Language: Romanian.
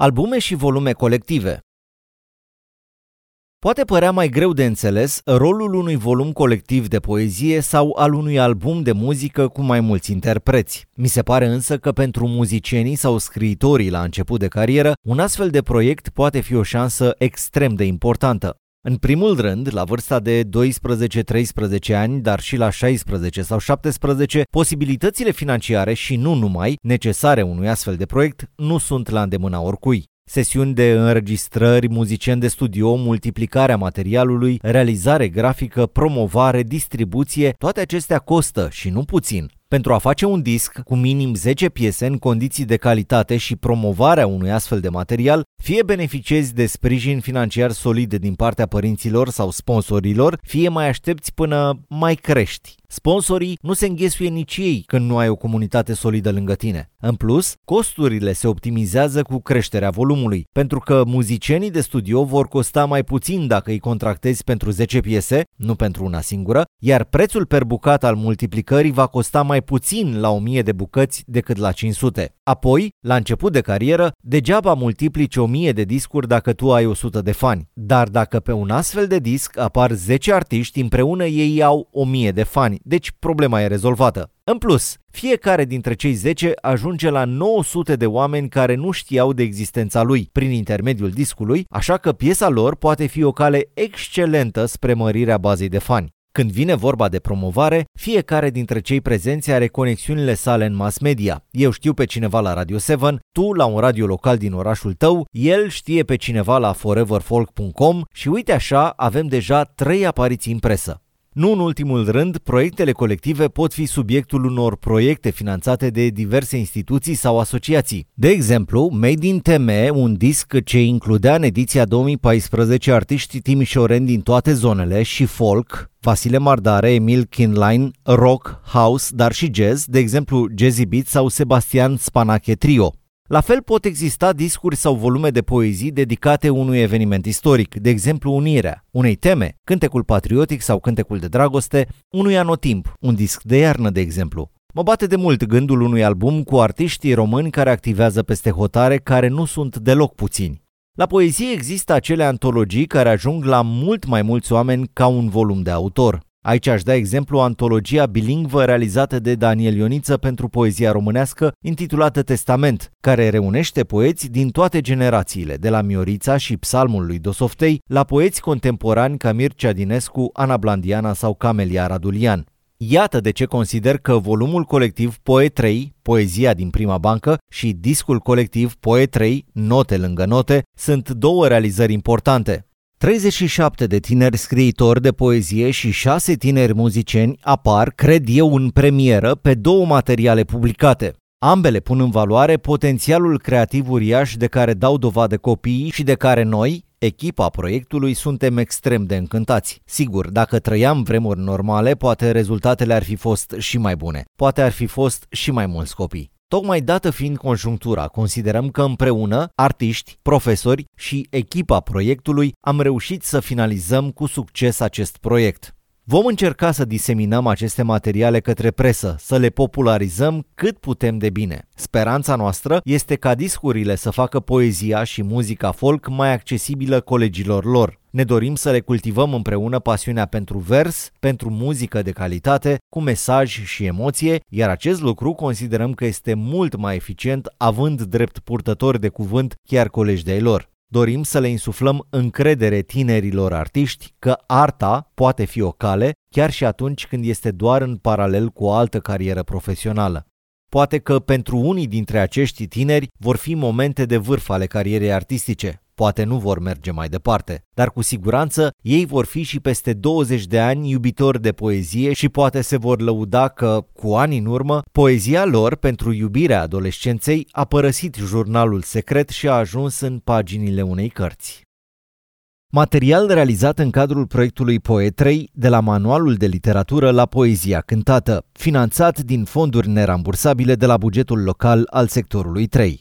Albume și volume colective. Poate părea mai greu de înțeles rolul unui volum colectiv de poezie sau al unui album de muzică cu mai mulți interpreți. Mi se pare însă că pentru muzicienii sau scriitorii la început de carieră, un astfel de proiect poate fi o șansă extrem de importantă. În primul rând, la vârsta de 12-13 ani, dar și la 16 sau 17, posibilitățile financiare și nu numai necesare unui astfel de proiect nu sunt la îndemâna oricui. Sesiuni de înregistrări, muzicieni de studio, multiplicarea materialului, realizare grafică, promovare, distribuție, toate acestea costă și nu puțin. Pentru a face un disc cu minim 10 piese în condiții de calitate și promovarea unui astfel de material, fie beneficiezi de sprijin financiar solid din partea părinților sau sponsorilor, fie mai aștepți până mai crești. Sponsorii nu se înghesuie nici ei când nu ai o comunitate solidă lângă tine. În plus, costurile se optimizează cu creșterea volumului, pentru că muzicienii de studio vor costa mai puțin dacă îi contractezi pentru 10 piese, nu pentru una singură, iar prețul per bucat al multiplicării va costa mai puțin la 1000 de bucăți decât la 500. Apoi, la început de carieră, degeaba multiplici 1000 de discuri dacă tu ai 100 de fani. Dar dacă pe un astfel de disc apar 10 artiști, împreună ei au 1000 de fani deci problema e rezolvată. În plus, fiecare dintre cei 10 ajunge la 900 de oameni care nu știau de existența lui prin intermediul discului, așa că piesa lor poate fi o cale excelentă spre mărirea bazei de fani. Când vine vorba de promovare, fiecare dintre cei prezenți are conexiunile sale în mass media. Eu știu pe cineva la Radio 7, tu la un radio local din orașul tău, el știe pe cineva la foreverfolk.com și uite așa avem deja trei apariții în presă. Nu în ultimul rând, proiectele colective pot fi subiectul unor proiecte finanțate de diverse instituții sau asociații. De exemplu, Made in Teme, un disc ce includea în ediția 2014 artiști timișoreni din toate zonele și folk, Vasile Mardare, Emil Kinline, rock, house, dar și jazz, de exemplu Jazzy Beat sau Sebastian Spanache Trio. La fel pot exista discuri sau volume de poezii dedicate unui eveniment istoric, de exemplu Unirea, unei teme, cântecul patriotic sau cântecul de dragoste, unui anotimp, un disc de iarnă, de exemplu. Mă bate de mult gândul unui album cu artiștii români care activează peste hotare, care nu sunt deloc puțini. La poezie există acele antologii care ajung la mult mai mulți oameni ca un volum de autor. Aici aș da exemplu antologia bilingvă realizată de Daniel Ioniță pentru poezia românească, intitulată Testament, care reunește poeți din toate generațiile, de la Miorița și Psalmul lui Dosoftei, la poeți contemporani ca Mircea Dinescu, Ana Blandiana sau Camelia Radulian. Iată de ce consider că volumul colectiv Poe 3, Poezia din prima bancă, și discul colectiv Poe 3, Note lângă note, sunt două realizări importante. 37 de tineri scriitori de poezie și 6 tineri muzicieni apar, cred eu, în premieră pe două materiale publicate. Ambele pun în valoare potențialul creativ uriaș de care dau dovadă copiii și de care noi, echipa proiectului, suntem extrem de încântați. Sigur, dacă trăiam vremuri normale, poate rezultatele ar fi fost și mai bune. Poate ar fi fost și mai mulți copii. Tocmai dată fiind conjunctura, considerăm că împreună, artiști, profesori și echipa proiectului am reușit să finalizăm cu succes acest proiect. Vom încerca să diseminăm aceste materiale către presă, să le popularizăm cât putem de bine. Speranța noastră este ca discurile să facă poezia și muzica folk mai accesibilă colegilor lor. Ne dorim să le cultivăm împreună pasiunea pentru vers, pentru muzică de calitate, cu mesaj și emoție, iar acest lucru considerăm că este mult mai eficient având drept purtători de cuvânt chiar colegi de lor. Dorim să le insuflăm încredere tinerilor artiști că arta poate fi o cale, chiar și atunci când este doar în paralel cu o altă carieră profesională. Poate că pentru unii dintre acești tineri vor fi momente de vârf ale carierei artistice, poate nu vor merge mai departe, dar cu siguranță ei vor fi și peste 20 de ani iubitori de poezie și poate se vor lăuda că, cu ani în urmă, poezia lor pentru iubirea adolescenței a părăsit jurnalul secret și a ajuns în paginile unei cărți. Material realizat în cadrul proiectului Poetrei, de la manualul de literatură la poezia cântată, finanțat din fonduri nerambursabile de la bugetul local al sectorului 3.